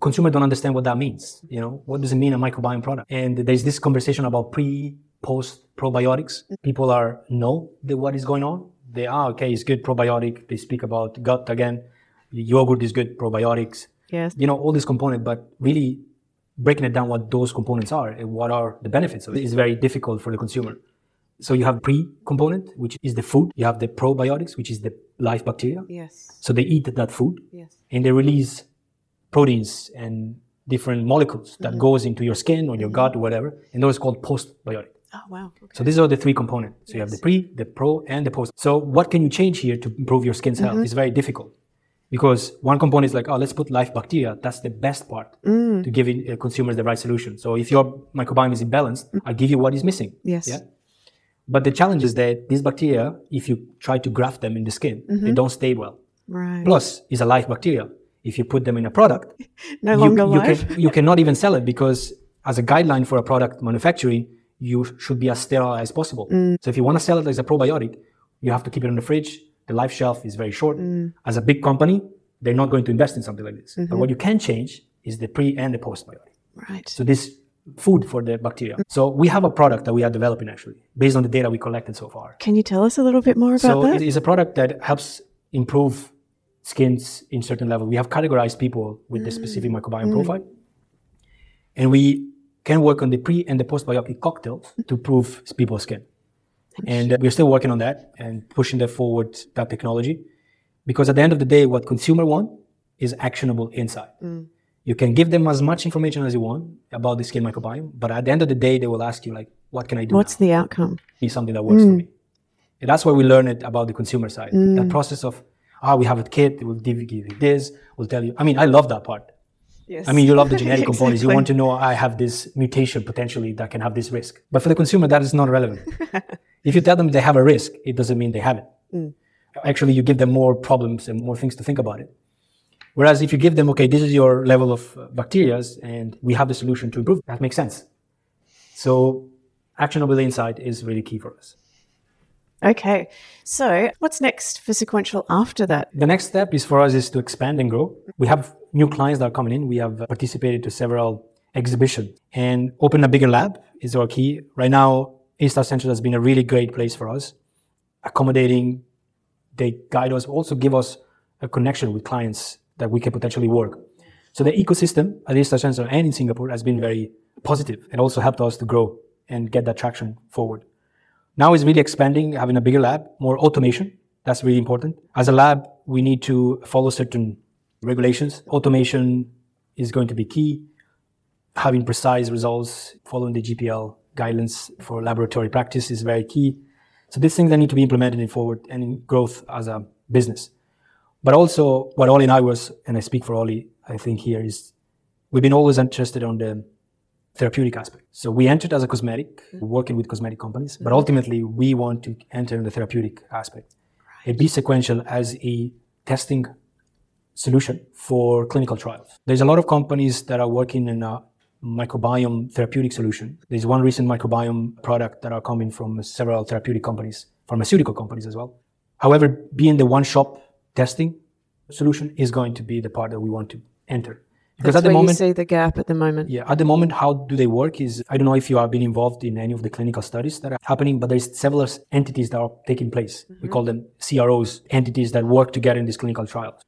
Speaker 2: consumer don't understand what that means. You know, what does it mean a microbiome product? And there's this conversation about pre, post probiotics. People are know what is going on. They are, okay, it's good probiotic. They speak about gut again. Yogurt is good probiotics.
Speaker 3: yes.
Speaker 2: You know, all these components, but really breaking it down what those components are and what are the benefits of it is very difficult for the consumer. So you have pre component, which is the food. You have the probiotics, which is the live bacteria.
Speaker 3: Yes.
Speaker 2: So they eat that food
Speaker 3: Yes.
Speaker 2: and they release proteins and different molecules that mm-hmm. goes into your skin or your mm-hmm. gut or whatever, and those are called postbiotic.
Speaker 3: Oh, wow. Okay.
Speaker 2: So these are the three components. So you have the pre, the pro, and the post. So what can you change here to improve your skin's health? Mm-hmm. It's very difficult because one component is like, oh, let's put live bacteria. That's the best part to give uh, consumers the right solution. So if your microbiome is imbalanced, I'll give you what is missing.
Speaker 3: Yes.
Speaker 2: Yeah. But the challenge is that these bacteria, if you try to graft them in the skin, they don't stay well.
Speaker 3: Right.
Speaker 2: Plus, is a live bacteria. If you put them in a product,
Speaker 3: no
Speaker 2: you,
Speaker 3: longer
Speaker 2: you,
Speaker 3: live.
Speaker 2: can, you cannot even sell it because as a guideline for a product manufacturing, you should be as sterile as possible.
Speaker 3: Mm.
Speaker 2: So if you want to sell it as a probiotic, you have to keep it in the fridge. The life shelf is very short.
Speaker 3: Mm.
Speaker 2: As a big company, they're not going to invest in something like this.
Speaker 3: Mm-hmm.
Speaker 2: But what you can change is the pre and the postbiotic.
Speaker 3: right.
Speaker 2: So this food for the bacteria. So we have a product that we are developing actually based on the data we collected so far.
Speaker 3: Can you tell us a little bit more about
Speaker 2: So
Speaker 3: that?
Speaker 2: it is a product that helps improve skins in certain level. We have categorized people with the specific microbiome profile, and we can work on the pre and the postbiotic cocktails to improve people's skin. And uh, we're still working on that and pushing that forward that technology, because at the end of the day, what consumer want is actionable insight. You can give them as much information as you want about the skin microbiome, but at the end of the day, they will ask you like, "What can I do?"
Speaker 3: What's
Speaker 2: now?
Speaker 3: the outcome?
Speaker 2: be something that works for me. And that's why we learn it about the consumer side. That process of, ah, we have a kit, it will give you this, we'll tell you. I mean, I love that part.
Speaker 3: Yes.
Speaker 2: I mean, you love the genetic components. You want to know I have this mutation potentially that can have this risk. But for the consumer, that is not relevant. if you tell them they have a risk, it doesn't mean they have it. Actually, you give them more problems and more things to think about it. Whereas if you give them, okay, this is your level of uh, bacteria and we have the solution to improve, that makes sense. So actionable insight is really key for us.
Speaker 3: Okay. So, what's next for Sequential after that?
Speaker 2: The next step is for us is to expand and grow. We have new clients that are coming in. We have participated to several exhibitions and open a bigger lab is our key. Right now, A-Star Central has been a really great place for us, accommodating. They guide us, also give us a connection with clients that we can potentially work. So the ecosystem at A-Star Central and in Singapore has been very positive and also helped us to grow and get that traction forward. Now it's really expanding, having a bigger lab, more automation. That's really important. As a lab, we need to follow certain regulations. Automation is going to be key. Having precise results, following the GPL guidelines for laboratory practice is very key. So these things that need to be implemented in forward and in growth as a business. But also what Ollie and I was, and I speak for Ollie, I think here is we've been always interested on the therapeutic aspect. So we entered as a cosmetic, mm-hmm. working with cosmetic companies, but mm-hmm. ultimately we want to enter in the therapeutic aspect. It be sequential as a testing solution for clinical trials. There's a lot of companies that are working in a microbiome therapeutic solution. There's one recent microbiome product that are coming from several therapeutic companies, pharmaceutical companies as well. However, being the one shop testing solution is going to be the part that we want to enter. Because
Speaker 3: That's
Speaker 2: at the moment,
Speaker 3: you see the gap at the moment.
Speaker 2: yeah, at the moment, how do they work is I don't know if you have been involved in any of the clinical studies that are happening, but there's several entities that are taking place. We mm-hmm. call them CROs, entities that work together in these clinical trials.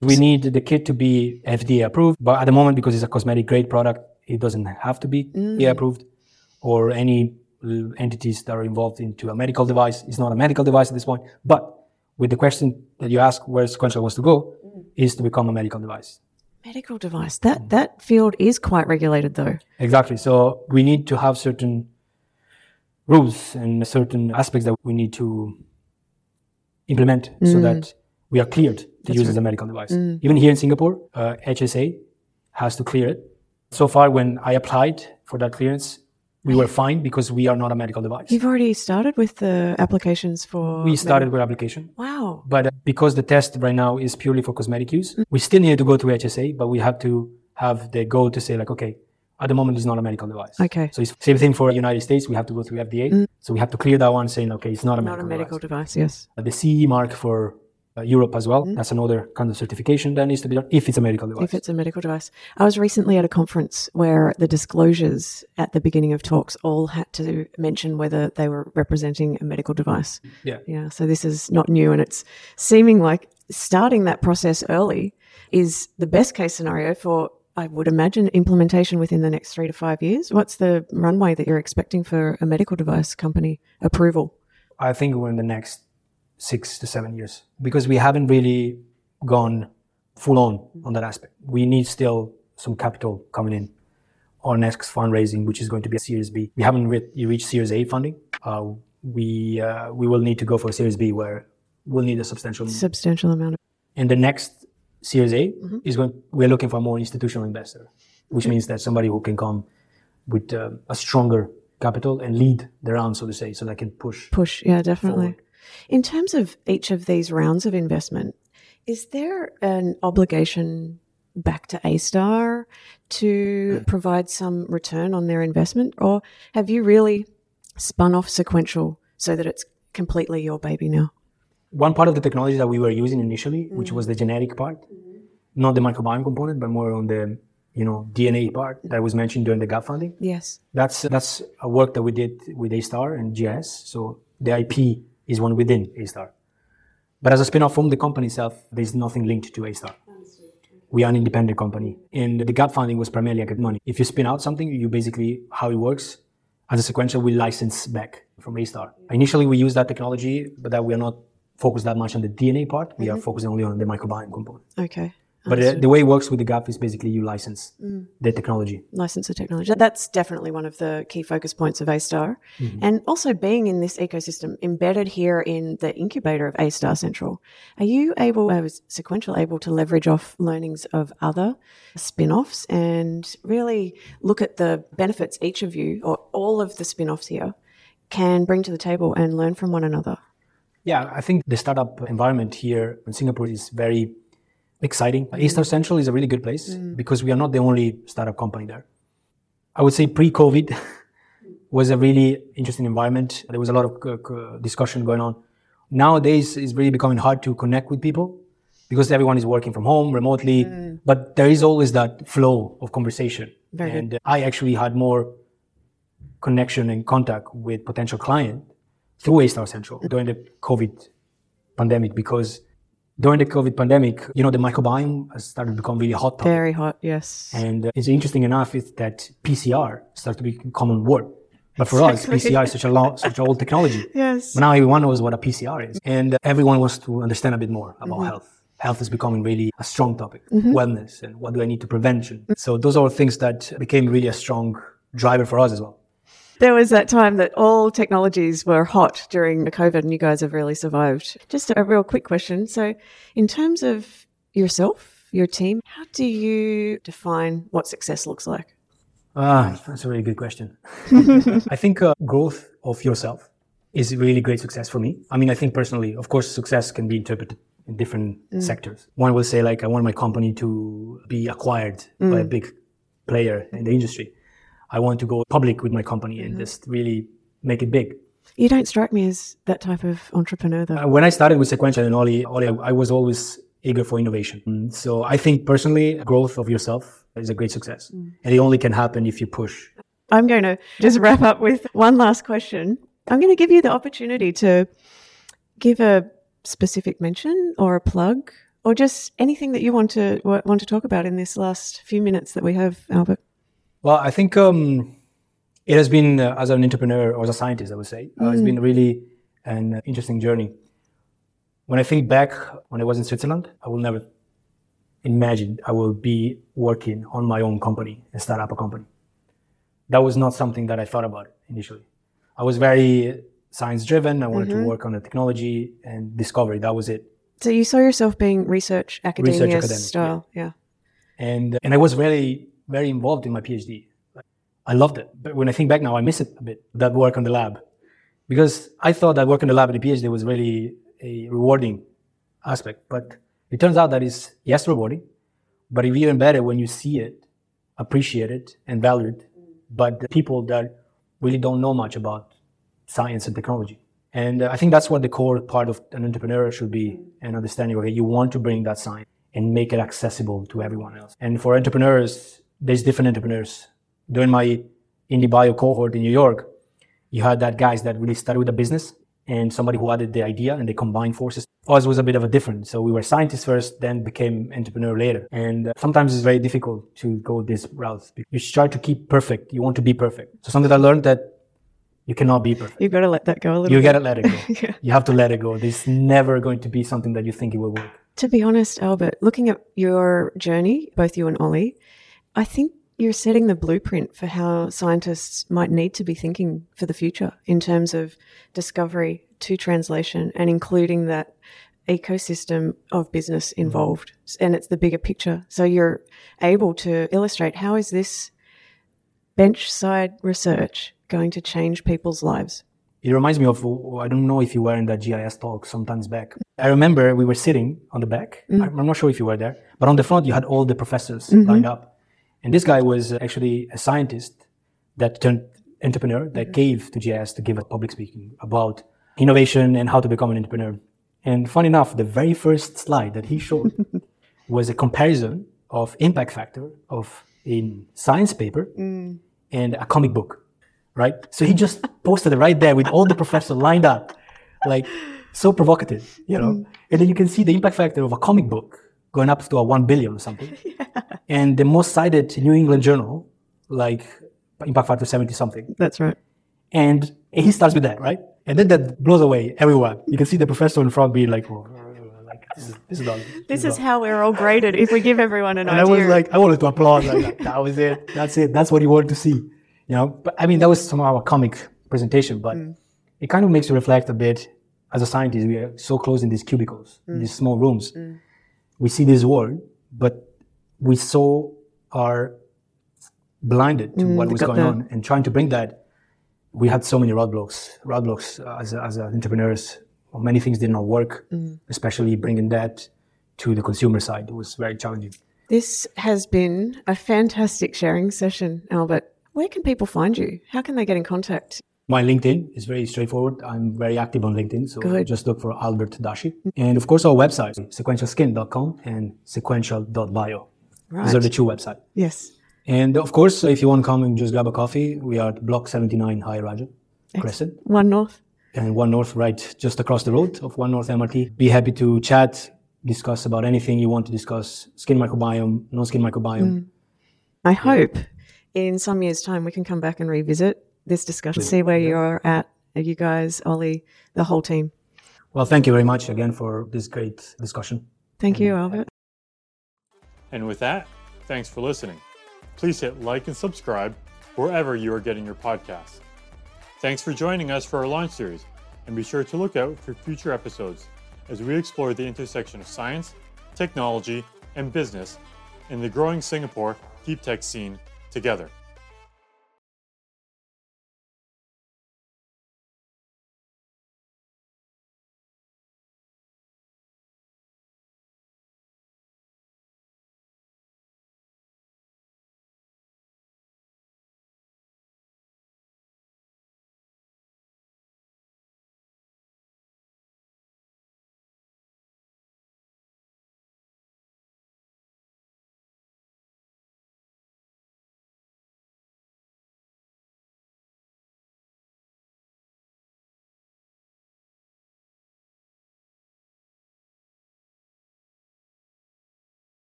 Speaker 2: We need the kit to be FDA approved, but at the moment, because it's a cosmetic grade product, it doesn't have to be mm-hmm. FDA approved or any entities that are involved into a medical device. It's not a medical device at this point, but with the question that you ask where Sequential wants to go mm. is to become a medical device.
Speaker 3: Medical device. That that field is quite regulated though.
Speaker 2: Exactly. So we need to have certain rules and certain aspects that we need to implement so mm. that we are cleared to use as a medical device. Mm. Even here in Singapore, uh, HSA has to clear it. So far, when I applied for that clearance, we were fine because we are not a medical device.
Speaker 3: You've already started with the applications for.
Speaker 2: We started with application.
Speaker 3: Wow.
Speaker 2: But uh, because the test right now is purely for cosmetic use, we still need to go through HSA, but we have to have the goal to say like, okay, at the moment it's not a medical device.
Speaker 3: Okay.
Speaker 2: So it's same thing for United States. We have to go through FDA. So we have to clear that one saying, okay, it's not a
Speaker 3: Not a
Speaker 2: medical,
Speaker 3: medical
Speaker 2: device.
Speaker 3: device. Yes.
Speaker 2: Uh, The CE mark for Uh, Europe as well. Mm. That's another kind of certification that needs to be done if it's a medical device.
Speaker 3: If it's a medical device. I was recently at a conference where the disclosures at the beginning of talks all had to mention whether they were representing a medical device.
Speaker 2: yeah.
Speaker 3: Yeah. So this is not new and it's seeming like starting that process early is the best case scenario for I would imagine implementation within the next three to five years. What's the runway that you're expecting for a medical device company approval?
Speaker 2: I think we're in the next six to seven years because we haven't really gone full on on that aspect. We need still some capital coming in. Our next fundraising, which is going to be a Series B. We haven't re- reached Series A funding. Uh, we uh, we will need to go for a Series B where we'll need a substantial.
Speaker 3: Substantial amount of.
Speaker 2: And the next Series A is going. We're looking for a more institutional investor, which means that somebody who can come with uh, a stronger capital and lead the round, so to say, so they can push.
Speaker 3: Push, yeah, definitely.
Speaker 2: Forward.
Speaker 3: In terms of each of these rounds of investment, is there an obligation back to A Star to mm. provide some return on their investment? Or have you really spun off sequential so that it's completely your baby now?
Speaker 2: One part of the technology that we were using initially, mm. which was the genetic part, mm-hmm. not the microbiome component, but more on the you know DNA part mm. that was mentioned during the gap funding.
Speaker 3: Yes.
Speaker 2: That's that's a work that we did with A Star and GIS. So the IP is one within A Star. But as a spin-off from the company itself, there's nothing linked to A Star. We are an independent company. And the gap funding was primarily like money. If you spin out something, you basically, how it works, as a sequential, we license back from A Star. Initially, we use that technology, but that we are not focused that much on the DNA part. We are mm-hmm. focusing only on the microbiome component.
Speaker 3: Okay.
Speaker 2: But uh, the way it works with the gap is basically you license the technology.
Speaker 3: license the technology. That's definitely one of the key focus points of A Star. And also being in this ecosystem embedded here in the incubator of A Star Central, are you able, as Sequential, able to leverage off learnings of other spin offs and really look at the benefits each of you or all of the spin offs here can bring to the table and learn from one another?
Speaker 2: Yeah, I think the startup environment here in Singapore is very exciting. Mm-hmm. A-Star Central is a really good place mm-hmm. because we are not the only startup company there. I would say pre-COVID was a really interesting environment. There was a lot of uh, discussion going on. Nowadays, it's really becoming hard to connect with people because everyone is working from home remotely. Mm-hmm. But there is always that flow of conversation.
Speaker 3: Very good.
Speaker 2: and I actually had more connection and contact with potential client through A-Star Central during the COVID pandemic because during the COVID pandemic, you know, the microbiome has started to become really hot. topic.
Speaker 3: Very hot, yes.
Speaker 2: And uh, it's interesting enough is that PCR started to become a common word. But for us, PCR is such a long, such an old technology.
Speaker 3: Yes.
Speaker 2: But now everyone knows what a PCR is. And uh, everyone wants to understand a bit more about
Speaker 3: Mm-hmm.
Speaker 2: health. Health is becoming really a strong topic. Wellness and what do I need to prevention. So those are things that became really a strong driver for us as well.
Speaker 3: There was that time that all technologies were hot during the COVID, and you guys have really survived. Just a real quick question. So, in terms of yourself, your team, how do you define what success looks like?
Speaker 2: Ah, that's a really good question. I think uh, growth of yourself is really great success for me. I mean, I think personally, of course, success can be interpreted in different sectors. One will say, like, I want my company to be acquired by a big player in the industry. I want to go public with my company and just really make it big.
Speaker 3: You don't strike me as that type of entrepreneur, though.
Speaker 2: Uh, when I started with Sequential and Ollie, Ollie, I was always eager for innovation. Mm, So I think personally, growth of yourself is a great success. And it only can happen if you push
Speaker 3: I'm going to just wrap up with one last question. I'm going to give you the opportunity to give a specific mention or a plug or just anything that you want to want to talk about in this last few minutes that we have, Albert.
Speaker 2: Well, I think um, it has been, uh, as an entrepreneur or as a scientist, I would say, uh, it's been really an uh, interesting journey. When I think back when I was in Switzerland, I will never imagine I will be working on my own company and start up a company. That was not something that I thought about initially. I was very science driven. I wanted to work on the technology and discovery. That was it.
Speaker 3: So you saw yourself being research academia
Speaker 2: academic,
Speaker 3: style, yeah.
Speaker 2: and and I was very very involved in my PhD. I loved it, but when I think back now, I miss it a bit. That work on the lab, because I thought that work in the lab at the PhD was really a rewarding aspect, but it turns out that it's yes rewarding, but even better when you see it, appreciate it, and value it. But the people that really don't know much about science and technology. And uh, I think that's what the core part of an entrepreneur should be an understanding. Okay, you want to bring that science and make it accessible to everyone else. And for entrepreneurs, there's different entrepreneurs. During my IndieBio cohort in New York, you had that guys that really started with a business and somebody who added the idea and they combined forces. Ours was a bit of a different. So we were scientists first, then became entrepreneur later. And uh, sometimes it's very difficult to go this route. You try to keep perfect. You want to be perfect. So something I learned that you cannot be perfect.
Speaker 3: You've got to let that go a little
Speaker 2: You
Speaker 3: bit.
Speaker 2: gotta let it go. You have to let it go. There's never going to be something that you think it will work.
Speaker 3: To be honest, Albert, looking at your journey, both you and Ollie, I think you're setting the blueprint for how scientists might need to be thinking for the future in terms of discovery to translation and including that ecosystem of business mm. involved. And it's the bigger picture. So you're able to illustrate how is this bench side research going to change people's lives?
Speaker 2: It reminds me of, I don't know if you were in that GIS talk sometimes back. I remember we were sitting on the back. Mm. I'm not sure if you were there, but on the front, you had all the professors mm-hmm. lined up. And this guy was uh, actually a scientist that turned entrepreneur that mm-hmm. gave to GIS to give a public speaking about innovation and how to become an entrepreneur. And funny enough, the very first slide that he showed was a comparison of impact factor of a science paper mm. and a comic book, right? So he just posted it right there with all the professors lined up, like so provocative, you know. Mm. And then you can see the impact factor of a comic book going up to a one billion or something. And the most cited New England journal, like impact factor 70 something.
Speaker 3: That's right.
Speaker 2: And he starts with that, right? And then that blows away everyone. You can see the professor in front being like, oh, like this is this is done.
Speaker 3: This is how we're all graded if we give everyone an
Speaker 2: And I was like, I wanted to applaud. Like, that, was it. That's it. That's what you wanted to see. You know, but I mean, that was somehow a comic presentation, but mm. it kind of makes you reflect a bit. As a scientist, we are so close in these cubicles, in mm. these small rooms. Mm. We see this world, but we so are blinded to mm, what was going
Speaker 3: the-
Speaker 2: on and trying to bring that. We had so many roadblocks, roadblocks as, as entrepreneurs. Many things did not work, mm. especially bringing that to the consumer side. It was very challenging.
Speaker 3: This has been a fantastic sharing session, Albert. Where can people find you? How can they get in contact?
Speaker 2: My LinkedIn is very straightforward. I'm very active on LinkedIn, so
Speaker 3: Good.
Speaker 2: just look for Albert Dashi. Mm. And of course, our website, sequentialskin.com and sequential.bio. These are the two websites.
Speaker 3: Yes.
Speaker 2: And of course, if you want to come and just grab a coffee, we are at Block 79 Ayer Rajah Crescent
Speaker 3: One North.
Speaker 2: and One North, right just across the road of One North MRT. Be happy to chat, discuss about anything you want to discuss skin microbiome, non skin microbiome. Mm.
Speaker 3: I hope in some years' time we can come back and revisit this discussion, see where you're at, you guys, Ollie, the whole team.
Speaker 2: Well, thank you very much again for this great discussion.
Speaker 3: Thank you, Albert.
Speaker 1: And with that, thanks for listening. Please hit like and subscribe wherever you are getting your podcasts. Thanks for joining us for our launch series, and be sure to look out for future episodes as we explore the intersection of science, technology, and business in the growing Singapore deep tech scene together.